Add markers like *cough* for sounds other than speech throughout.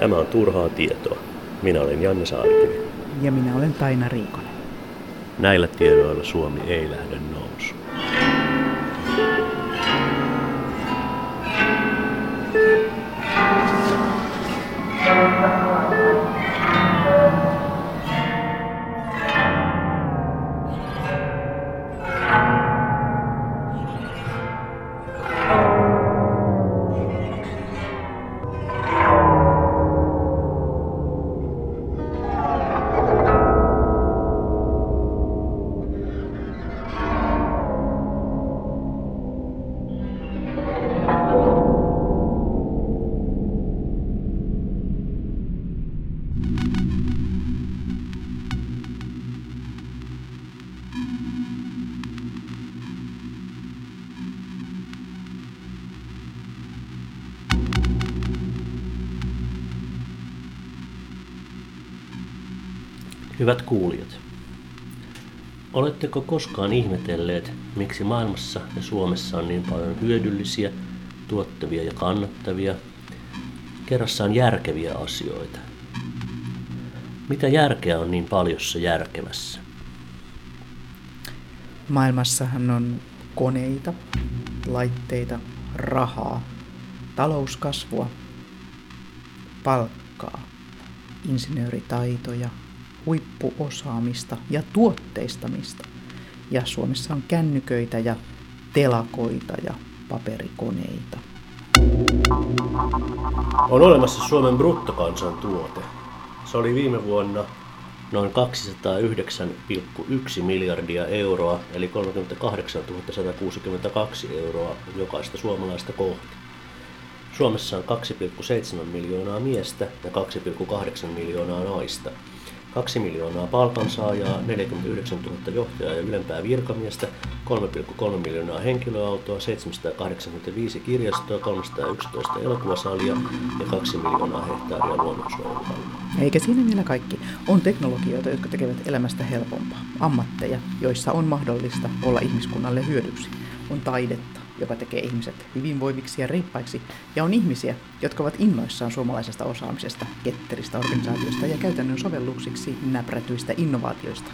Tämä on turhaa tietoa. Minä olen Janne Saarikivi. Ja minä olen Taina Riikonen. Näillä tiedoilla Suomi ei lähde nousuun. Hyvät kuulijat, oletteko koskaan ihmetelleet, miksi maailmassa ja Suomessa on niin paljon hyödyllisiä, tuottavia ja kannattavia, kerrassaan järkeviä asioita? Mitä järkeä on niin paljossa järkevässä? Maailmassahan on koneita, laitteita, rahaa, talouskasvua, palkkaa, insinööritaitoja, huippuosaamista ja tuotteistamista. Ja Suomessa on kännyköitä ja telakoita ja paperikoneita. On olemassa Suomen bruttokansantuote. Se oli viime vuonna noin 209,1 miljardia euroa, eli 38 162 euroa jokaista suomalaista kohti. Suomessa on 2,7 miljoonaa miestä ja 2,8 miljoonaa naista. 2 miljoonaa palkansaajaa, 49 000 johtajaa ja ylempää virkamiestä, 3,3 miljoonaa henkilöautoa, 785 kirjastoa, 311 elokuvasalia ja 2 miljoonaa hehtaaria luonnonsuojelua. Eikä siinä vielä kaikki. On teknologioita, jotka tekevät elämästä helpompaa. Ammatteja, joissa on mahdollista olla ihmiskunnalle hyödyksi. On taidetta, joka tekee ihmiset hyvinvoiviksi ja reippaiksi, ja on ihmisiä, jotka ovat innoissaan suomalaisesta osaamisesta, ketteristä organisaatiosta ja käytännön sovelluksiksi näprätyistä innovaatioista.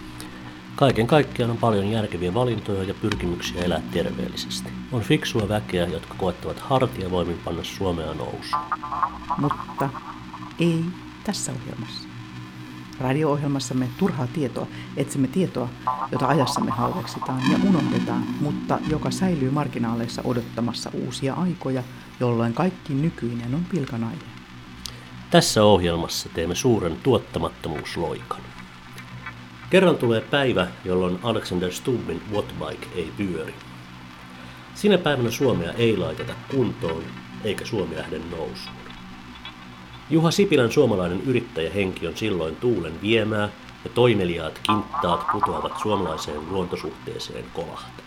Kaiken kaikkiaan on paljon järkeviä valintoja ja pyrkimyksiä elää terveellisesti. On fiksua väkeä, jotka koettavat hartiavoimin panna Suomea nousuun. Mutta ei tässä ohjelmassa. Radio-ohjelmassamme turhaa tietoa etsimme tietoa, jota ajassamme halveksitaan ja unohdetaan, mutta joka säilyy marginaaleissa odottamassa uusia aikoja, jolloin kaikki nykyinen on pilkanainen. Tässä ohjelmassa teemme suuren tuottamattomuusloikan. Kerran tulee päivä, jolloin Alexander Stubbin Wattbike ei pyöri. Sinä päivänä Suomea ei laiteta kuntoon, eikä Suomi lähde nousuun. Juha Sipilän suomalainen yrittäjähenki on silloin tuulen viemää ja toimeliaat kinttaat putoavat suomalaiseen luontosuhteeseen kolahta.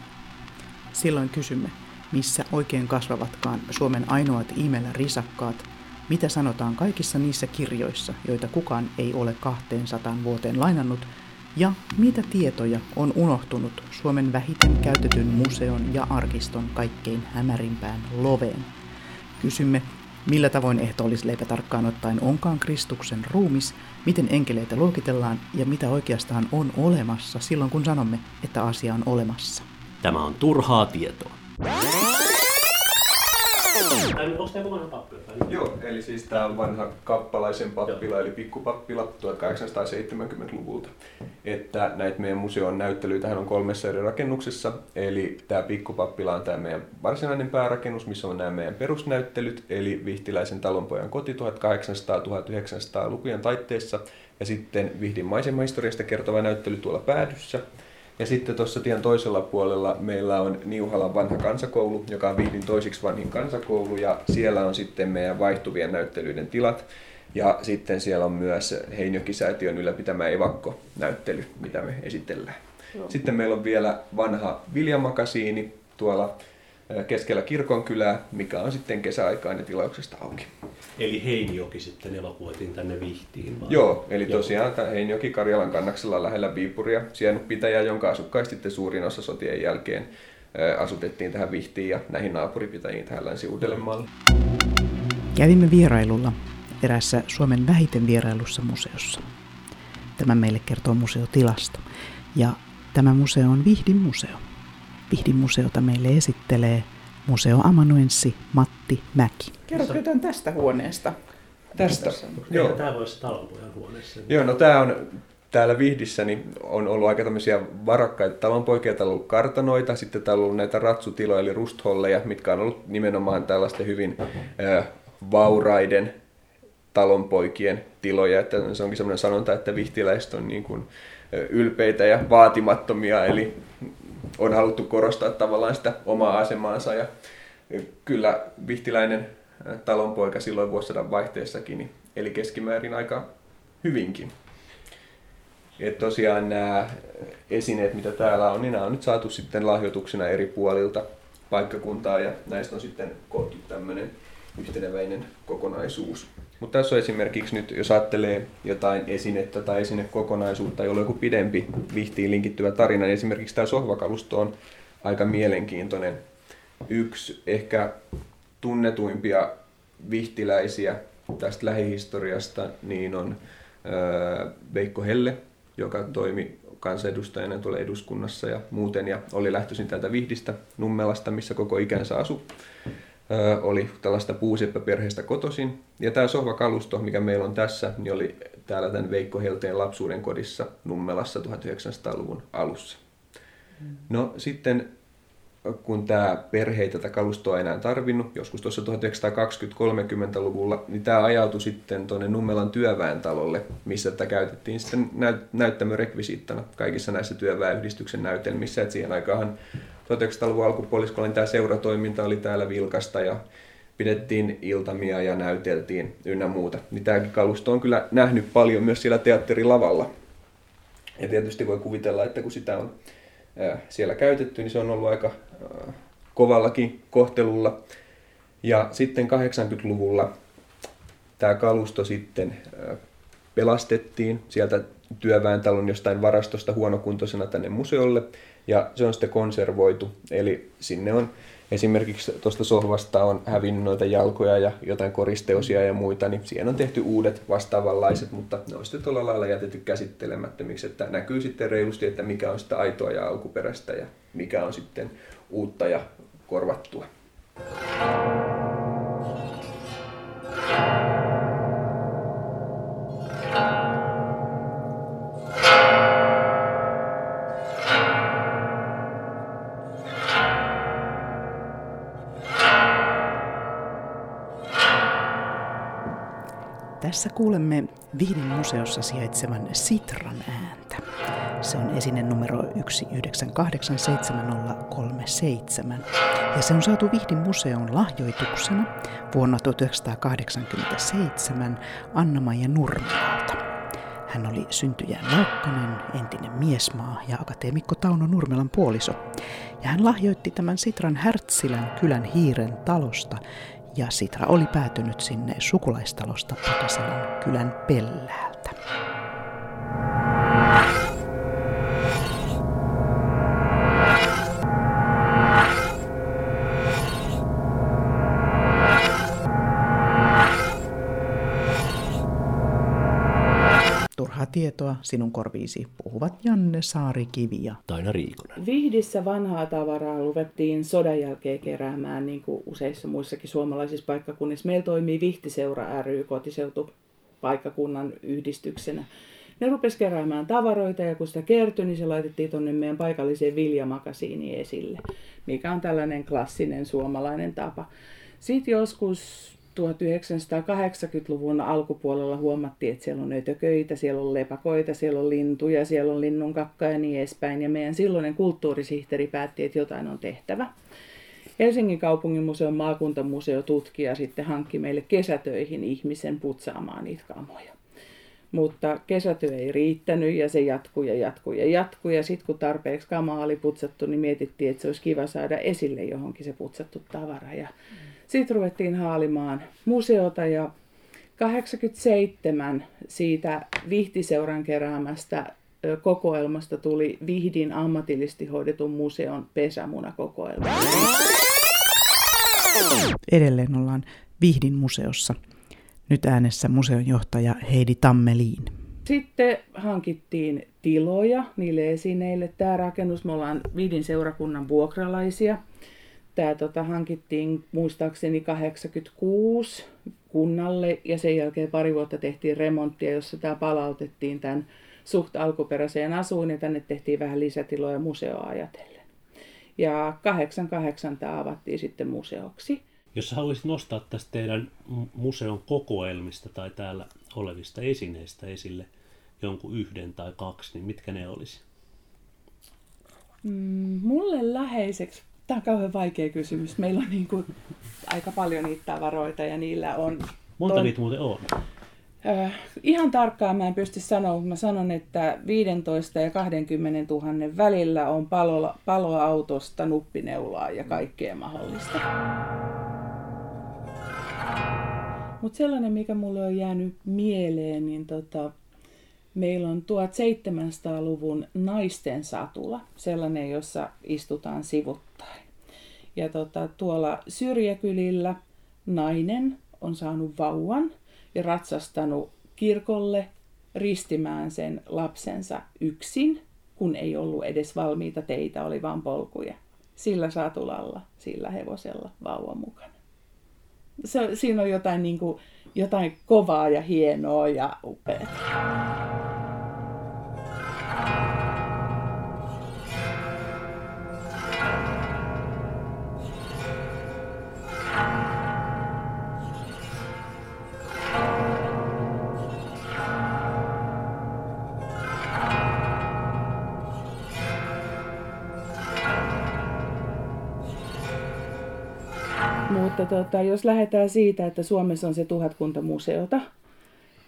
Silloin kysymme, missä oikein kasvavatkaan Suomen ainoat ihmeellä risakkaat, mitä sanotaan kaikissa niissä kirjoissa, joita kukaan ei ole 200 vuoteen lainannut, ja mitä tietoja on unohtunut Suomen vähiten käytetyn museon ja arkiston kaikkein hämärimpään loveen. Kysymme, Millä tavoin ehtoollisleipä tarkkaan ottaen onkaan Kristuksen ruumis, miten enkeleitä luokitellaan ja mitä oikeastaan on olemassa silloin kun sanomme, että asia on olemassa. Tämä on turhaa tietoa. Onko tämä vanha pappila? Joo, eli siis tämä on vanha kappalaisen pappila, Joo. eli pikkupappila 1870-luvulta. Että näitä meidän museon näyttelyitä on kolmessa eri rakennuksessa. Eli tämä pikkupappila on tämä meidän varsinainen päärakennus, missä on nämä meidän perusnäyttelyt, eli Vihtiläisen talonpojan koti 1800-1900-lukujen taitteessa. Ja sitten Vihdin maisemahistoriasta kertova näyttely tuolla päädyssä. Ja sitten tuossa tien toisella puolella meillä on Niuhalan vanha kansakoulu, joka on Vihdin toisiksi vanhin kansakoulu, ja siellä on sitten meidän vaihtuvien näyttelyiden tilat. Ja sitten siellä on myös Heinjoki-säätiön ylläpitämä evakko-näyttely, mitä me esitellään. Joo. Sitten meillä on vielä vanha viljamakasiini tuolla keskellä kirkonkylää, mikä on sitten kesäaikaan ja tilauksesta auki. Eli Heinjoki sitten evakuoitiin tänne Vihtiin? Vai? Joo, eli tosiaan tämä Heinjoki Karjalan kannaksella lähellä Viipuria, pitäjä, jonka asukkaista sitten suurin osa sotien jälkeen asutettiin tähän Vihtiin ja näihin naapuripitäjiin tähän länsi uudellemaalle Kävimme vierailulla erässä Suomen vähiten vierailussa museossa. Tämä meille kertoo museotilasta. Ja tämä museo on Vihdin museo. Vihdin museota meille esittelee museoamanuenssi Matti Mäki. Kerrotko jotain tästä huoneesta? Tästä? Joo. Tämä voisi talonpojan huoneessa. Joo, no tämä on täällä Vihdissä niin on ollut aika tämmöisiä varakkaita talonpoikia, täällä on ollut kartanoita, sitten täällä on ollut näitä ratsutiloja eli rustholleja, mitkä on ollut nimenomaan tällaisten hyvin äh, vauraiden talonpoikien tiloja. Että se onkin semmoinen sanonta, että vihtiläiset on niin kuin ylpeitä ja vaatimattomia, eli on haluttu korostaa tavallaan sitä omaa asemaansa. Ja kyllä vihtiläinen talonpoika silloin vuosisadan vaihteessakin niin eli keskimäärin aika hyvinkin. Et tosiaan nämä esineet, mitä täällä on, niin nämä on nyt saatu sitten lahjoituksena eri puolilta paikkakuntaa ja näistä on sitten koottu tämmöinen yhteneväinen kokonaisuus. Mutta tässä on esimerkiksi nyt, jos ajattelee jotain esinettä tai esinekokonaisuutta, jolla on joku pidempi vihtiin linkittyvä tarina, niin esimerkiksi tämä sohvakalusto on aika mielenkiintoinen. Yksi ehkä tunnetuimpia vihtiläisiä tästä lähihistoriasta niin on Veikko Helle, joka toimi kansanedustajana tuolla eduskunnassa ja muuten ja oli lähtöisin täältä Vihdistä, Nummelasta, missä koko ikänsä asui. Oli tällaista puuseppäperheestä kotosin. Ja tämä sohvakalusto, mikä meillä on tässä, niin oli täällä tämän Veikko Helteen lapsuuden kodissa Nummelassa 1900-luvun alussa. Mm. No sitten kun tämä perhe ei tätä kalustoa enää tarvinnut, joskus tuossa 1920-30-luvulla, niin tämä ajautui sitten tuonne Nummelan työväentalolle, missä tätä käytettiin sitten näyttämörekvisiittana kaikissa näissä työväenyhdistyksen näytelmissä. Et siihen aikaan 1900-luvun alkupuoliskolla niin tämä seuratoiminta oli täällä vilkasta ja pidettiin iltamia ja näyteltiin ynnä muuta. Niin tämäkin kalusto on kyllä nähnyt paljon myös siellä teatterilavalla. Ja tietysti voi kuvitella, että kun sitä on siellä käytetty, niin se on ollut aika kovallakin kohtelulla. Ja sitten 80-luvulla tämä kalusto sitten pelastettiin sieltä työväentalon jostain varastosta huonokuntoisena tänne museolle ja se on sitten konservoitu. Eli sinne on esimerkiksi tuosta sohvasta on hävinnyt noita jalkoja ja jotain koristeosia ja muita, niin siihen on tehty uudet vastaavanlaiset, mutta ne on sitten tuolla lailla jätetty käsittelemättömiksi, että näkyy sitten reilusti, että mikä on sitä aitoa ja alkuperäistä ja mikä on sitten uutta ja korvattua. Tässä kuulemme Vihdin museossa sijaitsevan Sitran ääntä. Se on esine numero 1987037 ja se on saatu Vihdin museon lahjoituksena vuonna 1987 Anna-Maija Nurmelalta. Hän oli syntyjään Laukkanen, entinen miesmaa ja akateemikko Tauno Nurmelan puoliso. Ja hän lahjoitti tämän Sitran Härtsilän kylän hiiren talosta, ja Sitra oli päätynyt sinne sukulaistalosta Pakasalan kylän Pelläältä. Tietoa sinun korviisi puhuvat Janne Saari-Kivi ja Taina Riikonen. Vihdissä vanhaa tavaraa luvettiin sodan jälkeen keräämään, niin kuin useissa muissakin suomalaisissa paikkakunnissa. Meillä toimii Vihtiseura ry kotiseutu paikkakunnan yhdistyksenä. Ne rupes keräämään tavaroita ja kun sitä kertyi, niin se laitettiin tuonne meidän paikalliseen viljamakasiiniin esille, mikä on tällainen klassinen suomalainen tapa. Sitten joskus 1980-luvun alkupuolella huomattiin, että siellä on ötököitä, siellä on lepakoita, siellä on lintuja, siellä on linnunkakka ja niin edespäin. Ja meidän silloinen kulttuurisihteeri päätti, että jotain on tehtävä. Helsingin kaupungin museon maakuntamuseo tutkija sitten hankki meille kesätöihin ihmisen putsaamaan niitä kamoja. Mutta kesätyö ei riittänyt ja se jatkui ja jatkui ja jatkui. Ja sitten kun tarpeeksi kamaa oli putsattu, niin mietittiin, että se olisi kiva saada esille johonkin se putsattu tavara. Ja sitten ruvettiin haalimaan museota ja 87 siitä Vihtiseuran keräämästä kokoelmasta tuli Vihdin ammatillisesti hoidetun museon pesämunakokoelma. Edelleen ollaan Vihdin museossa. Nyt äänessä museon johtaja Heidi Tammeliin. Sitten hankittiin tiloja niille esineille. Tämä rakennus, me ollaan Vidin seurakunnan vuokralaisia. Tämä tota, hankittiin muistaakseni 86 kunnalle ja sen jälkeen pari vuotta tehtiin remonttia, jossa tämä palautettiin tämän suht alkuperäiseen asuun ja tänne tehtiin vähän lisätiloja museoa ajatellen. Ja 88 tämä avattiin sitten museoksi. Jos haluaisit nostaa tästä teidän museon kokoelmista tai täällä olevista esineistä esille jonkun yhden tai kaksi, niin mitkä ne olisi? Mm, mulle läheiseksi, tämä on kauhean vaikea kysymys. Meillä on niin kuin aika paljon niitä tavaroita ja niillä on... Monta ton... niitä muuten on? Äh, ihan tarkkaan mä en pysty sanoa, mutta mä sanon, että 15 ja 20 000 välillä on palo, paloautosta, nuppineulaa ja kaikkea mahdollista. Mutta sellainen, mikä mulle on jäänyt mieleen, niin tota, meillä on 1700-luvun naisten satula, sellainen, jossa istutaan sivuttain. Ja tota, tuolla syrjäkylillä nainen on saanut vauvan ja ratsastanut kirkolle ristimään sen lapsensa yksin, kun ei ollut edes valmiita teitä, oli vain polkuja. Sillä satulalla, sillä hevosella vauvan mukana. Se, siinä on jotain, niin kuin, jotain kovaa ja hienoa ja upeaa. Tota, jos lähdetään siitä, että Suomessa on se tuhatkunta museota,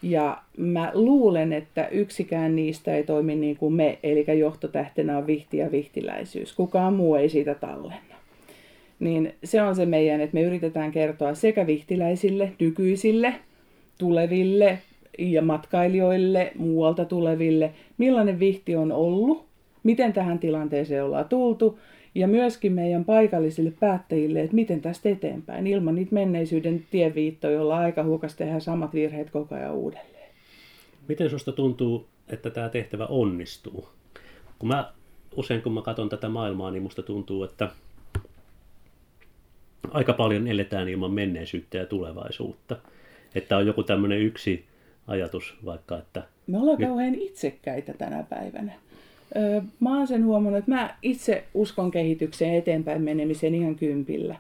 ja mä luulen, että yksikään niistä ei toimi niin kuin me, eli johtotähtenä on vihti ja vihtiläisyys. Kukaan muu ei siitä tallenna. Niin se on se meidän, että me yritetään kertoa sekä vihtiläisille, nykyisille, tuleville ja matkailijoille, muualta tuleville, millainen vihti on ollut, miten tähän tilanteeseen ollaan tultu ja myöskin meidän paikallisille päättäjille, että miten tästä eteenpäin, ilman niitä menneisyyden tieviittoja, joilla aika huokas tehdä samat virheet koko ajan uudelleen. Miten sinusta tuntuu, että tämä tehtävä onnistuu? Kun mä, usein kun mä katson tätä maailmaa, niin musta tuntuu, että aika paljon eletään ilman menneisyyttä ja tulevaisuutta. Että on joku tämmöinen yksi ajatus vaikka, että... Me ollaan nyt... kauhean itsekkäitä tänä päivänä mä oon sen huomannut, että mä itse uskon kehitykseen eteenpäin menemiseen ihan kympillä.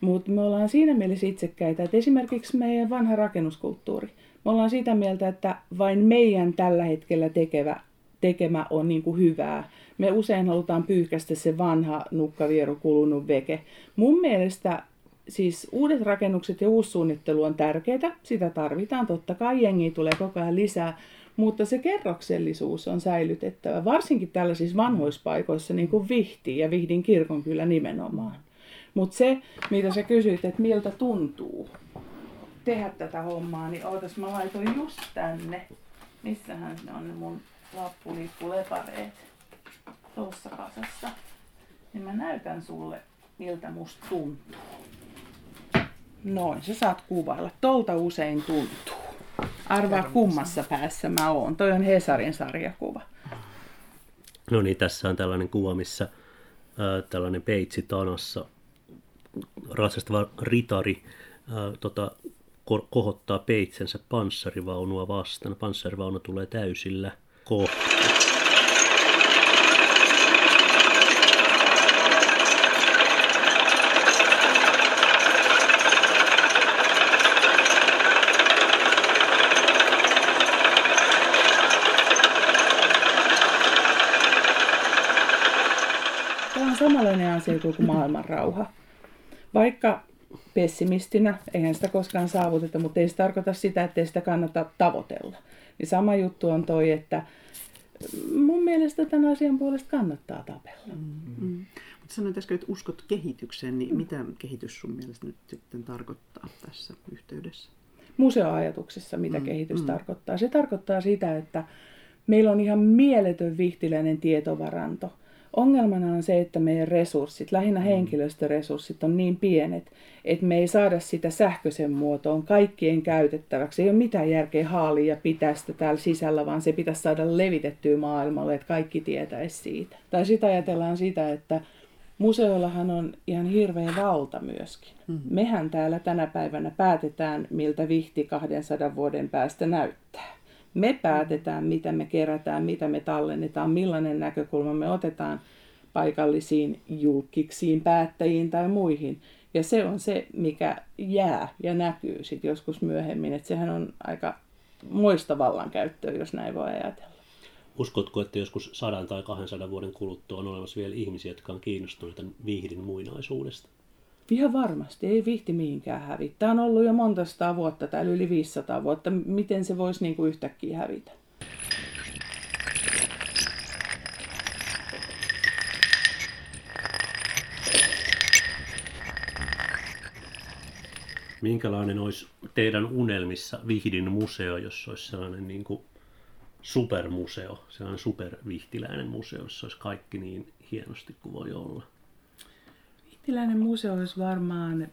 Mutta me ollaan siinä mielessä itsekkäitä, että esimerkiksi meidän vanha rakennuskulttuuri. Me ollaan sitä mieltä, että vain meidän tällä hetkellä tekevä, tekemä on niin kuin hyvää. Me usein halutaan pyyhkästä se vanha nukkavieru kulunut veke. Mun mielestä siis uudet rakennukset ja uussuunnittelu on tärkeää. Sitä tarvitaan. Totta kai jengiä tulee koko ajan lisää. Mutta se kerroksellisuus on säilytettävä, varsinkin tällaisissa vanhoissa paikoissa, niin kuin Vihti ja Vihdin kirkon kyllä nimenomaan. Mutta se, mitä sä kysyit, että miltä tuntuu tehdä tätä hommaa, niin ootas mä laitoin just tänne. Missähän ne on ne mun lappulippulepareet tuossa kasassa. Niin mä näytän sulle, miltä musta tuntuu. Noin, sä saat kuvailla. Tolta usein tuntuu. Arvaa kummassa päässä mä oon. Toi on Hesarin sarjakuva. No niin, tässä on tällainen kuva, missä ää, tällainen peitsi tanassa ratsastava ritari ää, tota, ko- kohottaa peitsensä panssarivaunua vastaan. Panssarivaunu tulee täysillä kohti. Samanlainen asia kuin maailman rauha. Vaikka pessimistinä, eihän sitä koskaan saavuteta, mutta ei se tarkoita sitä, että ei sitä kannata tavoitella. Niin sama juttu on toi, että mun mielestä tämän asian puolesta kannattaa tapella. Mm. Mm. Mutta sanoit äsken, että uskot kehitykseen, niin mm. mitä kehitys sun mielestä nyt sitten tarkoittaa tässä yhteydessä? Museoajatuksessa, mitä mm. kehitys mm. tarkoittaa? Se tarkoittaa sitä, että meillä on ihan mieletön vihtiläinen tietovaranto – Ongelmana on se, että meidän resurssit, lähinnä mm. henkilöstöresurssit on niin pienet, että me ei saada sitä sähköisen muotoon kaikkien käytettäväksi. Ei ole mitään järkeä haalia ja pitää sitä täällä sisällä, vaan se pitäisi saada levitettyä maailmalle, että kaikki tietäisi siitä. Tai sitä ajatellaan sitä, että museoillahan on ihan hirveä valta myöskin. Mm-hmm. Mehän täällä tänä päivänä päätetään, miltä vihti 200 vuoden päästä näyttää. Me päätetään, mitä me kerätään, mitä me tallennetaan, millainen näkökulma me otetaan paikallisiin julkiksiin, päättäjiin tai muihin. Ja se on se, mikä jää ja näkyy sitten joskus myöhemmin. Että sehän on aika moista vallankäyttöä, jos näin voi ajatella. Uskotko, että joskus sadan tai 200 vuoden kuluttua on olemassa vielä ihmisiä, jotka on kiinnostuneita viihdin muinaisuudesta? Ihan varmasti, ei vihti mihinkään hävitä. Tämä on ollut jo monta sataa vuotta, täällä yli 500 vuotta. Miten se voisi niin kuin yhtäkkiä hävitä? Minkälainen olisi teidän unelmissa Vihdin museo, jos olisi sellainen niin kuin supermuseo, sellainen supervihtiläinen museo, jossa olisi kaikki niin hienosti kuin voi olla? Vihtiläinen museo olisi varmaan,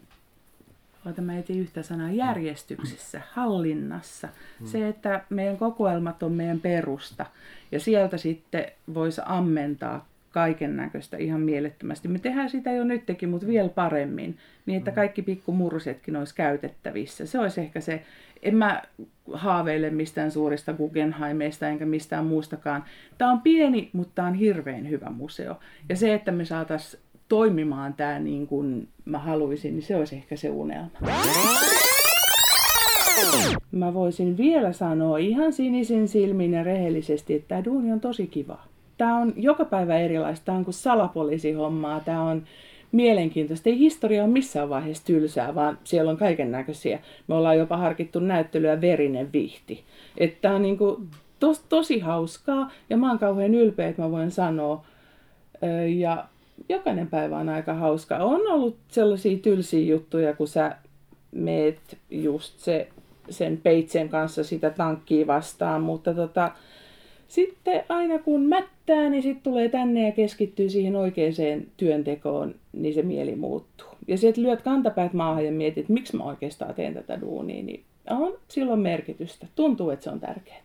ota mä etin yhtä sanaa, järjestyksessä, hallinnassa. Mm. Se, että meidän kokoelmat on meidän perusta ja sieltä sitten voisi ammentaa kaiken näköistä ihan mielettömästi. Me tehdään sitä jo nytkin, mutta vielä paremmin, niin että mm. kaikki pikkumursetkin olisi käytettävissä. Se olisi ehkä se, en mä haaveile mistään suurista Guggenheimeista enkä mistään muustakaan. Tämä on pieni, mutta tämä on hirveän hyvä museo. Ja se, että me saataisiin toimimaan tämä niin kuin mä haluaisin, niin se olisi ehkä se unelma. Mä voisin vielä sanoa ihan sinisin silmin ja rehellisesti, että tämä duuni on tosi kiva. Tämä on joka päivä erilaista, tämä on kuin salapoliisihommaa, tämä on mielenkiintoista. Ei historia ole missään vaiheessa tylsää, vaan siellä on kaiken näköisiä. Me ollaan jopa harkittu näyttelyä Verinen vihti. Että tämä on niin kuin tos, tosi hauskaa ja mä oon kauhean ylpeä, että mä voin sanoa. Ja jokainen päivä on aika hauska. On ollut sellaisia tylsiä juttuja, kun sä meet just se, sen peitsen kanssa sitä tankkia vastaan, mutta tota, sitten aina kun mättää, niin sitten tulee tänne ja keskittyy siihen oikeaan työntekoon, niin se mieli muuttuu. Ja sitten lyöt kantapäät maahan ja mietit, että miksi mä oikeastaan teen tätä duunia, niin on silloin merkitystä. Tuntuu, että se on tärkeää.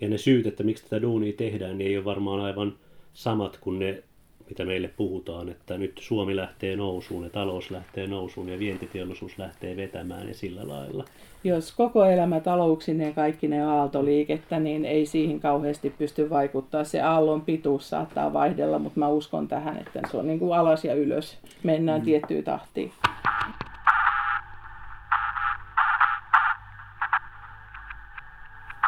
Ja ne syyt, että miksi tätä duunia tehdään, niin ei ole varmaan aivan samat kuin ne mitä meille puhutaan, että nyt Suomi lähtee nousuun ja talous lähtee nousuun ja vientiteollisuus lähtee vetämään ja sillä lailla. Jos koko elämä talouksineen kaikki ne aaltoliikettä, niin ei siihen kauheasti pysty vaikuttaa. Se aallon pituus saattaa vaihdella, mutta mä uskon tähän, että se on niin kuin alas ja ylös. Mennään mm. tiettyyn tahtiin.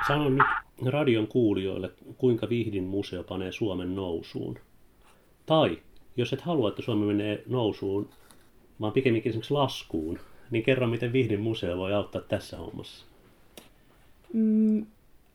Sano nyt radion kuulijoille, kuinka Vihdin museo panee Suomen nousuun. Tai jos et halua, että Suomi menee nousuun, vaan pikemminkin esimerkiksi laskuun, niin kerro, miten Vihdin museo voi auttaa tässä hommassa. Mm,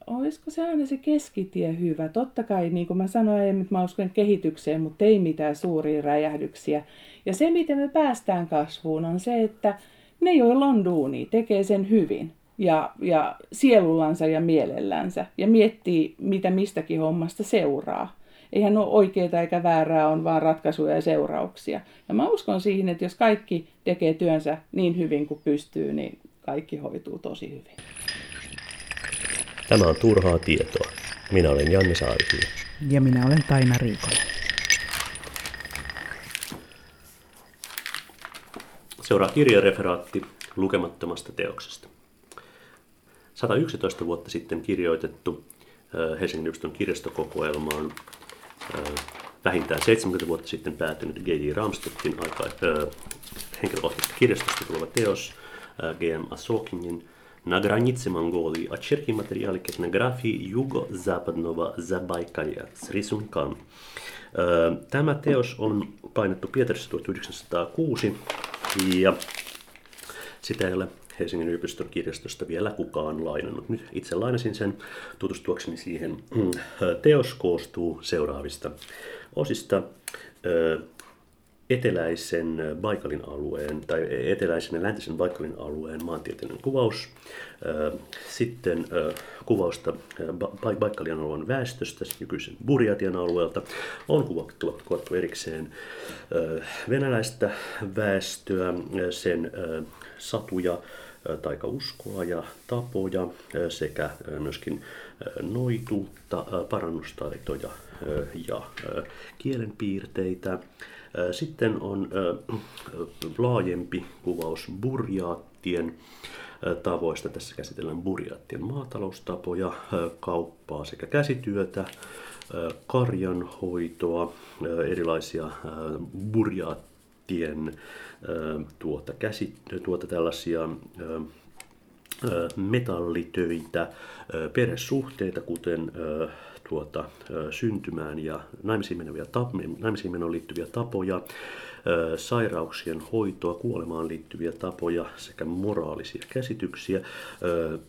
olisiko se aina se keskitie hyvä? Totta kai, niin kuin mä sanoin, että mä uskon kehitykseen, mutta ei mitään suuria räjähdyksiä. Ja se, miten me päästään kasvuun, on se, että ne, joilla on duuni, tekee sen hyvin ja, ja sielullansa ja mielellänsä ja miettii, mitä mistäkin hommasta seuraa eihän ole oikeaa eikä väärää, on vaan ratkaisuja ja seurauksia. Ja mä uskon siihen, että jos kaikki tekee työnsä niin hyvin kuin pystyy, niin kaikki hoituu tosi hyvin. Tämä on turhaa tietoa. Minä olen Janne Saarikyö. Ja minä olen Taina Riikola. Seuraa kirjareferaatti lukemattomasta teoksesta. 111 vuotta sitten kirjoitettu Helsingin yliopiston kirjastokokoelmaan vähintään 70 vuotta sitten päätynyt G.J. Ramstedtin aika äh, henkilökohtaisesta kirjastosta tuleva teos äh, G.M. Asokinin На границе Монголии очерки материалы к этнографии Юго-Западного Забайкалья с рисунками. Tämä teos on painettu Pietarissa 1906 ja sitä ei ole Helsingin yliopiston kirjastosta vielä kukaan lainannut. Nyt itse lainasin sen tutustuakseni siihen. Teos koostuu seuraavista osista. eteläisen Baikalin alueen tai eteläisen ja läntisen Baikalin alueen maantieteellinen kuvaus. Sitten kuvausta Baikalin alueen väestöstä, nykyisen Burjatian alueelta, on kuvattu, kuvattu erikseen venäläistä väestöä, sen satuja, taikauskoa ja tapoja sekä myöskin noituutta, parannustaitoja ja kielenpiirteitä. Sitten on laajempi kuvaus burjaattien tavoista. Tässä käsitellään burjaattien maataloustapoja, kauppaa sekä käsityötä, karjanhoitoa, erilaisia burjaattien tuota, käsit, tuota tällaisia metallitöitä, perhesuhteita, kuten tuota, syntymään ja naimisiin, meneviä, naimisiin menoon liittyviä tapoja, sairauksien hoitoa, kuolemaan liittyviä tapoja sekä moraalisia käsityksiä,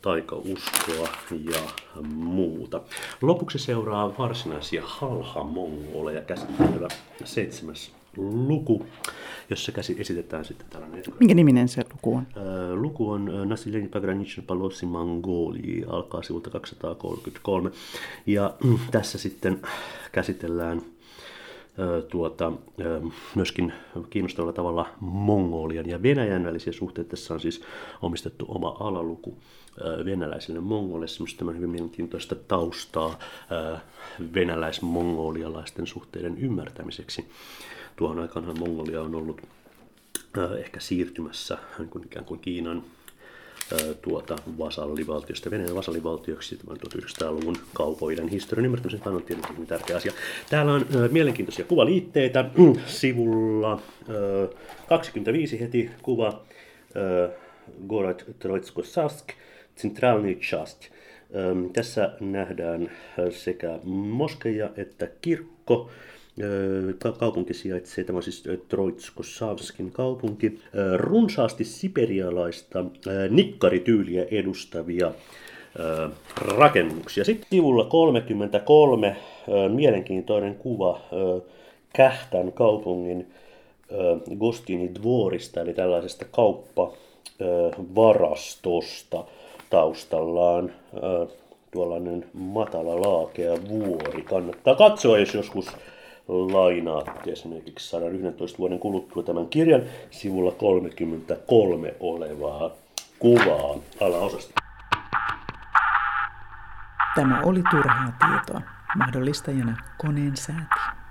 taikauskoa ja muuta. Lopuksi seuraa varsinaisia halha-mongoleja käsittelevä seitsemäs luku, jossa käsi esitetään sitten tällainen... Minkä niminen se luku on? luku on Nasileni Pagranicin Palossi Mangoli, alkaa sivulta 233. Ja mm, tässä sitten käsitellään tuota, myöskin kiinnostavalla tavalla Mongolian ja Venäjän välisiä suhteita. Tässä on siis omistettu oma alaluku venäläisille mongoleille, semmoista hyvin mielenkiintoista taustaa venäläis-mongolialaisten suhteiden ymmärtämiseksi. Tuohon aikaan Mongolia on ollut ehkä siirtymässä niin kuin ikään kuin Kiinan tuota vasallivaltiosta, Venäjän vasallivaltioksi 1900-luvun kaupoiden historian ymmärtämisen on tietenkin tärkeä asia. Täällä on mielenkiintoisia kuvaliitteitä. *clears throat* Sivulla ö, 25 heti kuva ö, Gorod Troitsko-Sask, Centralny Chast. Tässä nähdään sekä moskeja että kirkko. Kaupunki sijaitsee, tämä on siis Troitsko-Savskin kaupunki, runsaasti siperialaista nikkarityyliä edustavia rakennuksia. Sitten sivulla 33 mielenkiintoinen kuva Kähtän kaupungin Gostini Dvorista, eli tällaisesta kauppavarastosta taustallaan tuollainen matala laakea vuori. Kannattaa katsoa, jos joskus lainaatte esimerkiksi 111 vuoden kuluttua tämän kirjan sivulla 33 olevaa kuvaa alaosasta. Tämä oli turhaa tietoa. Mahdollistajana koneen säätiö.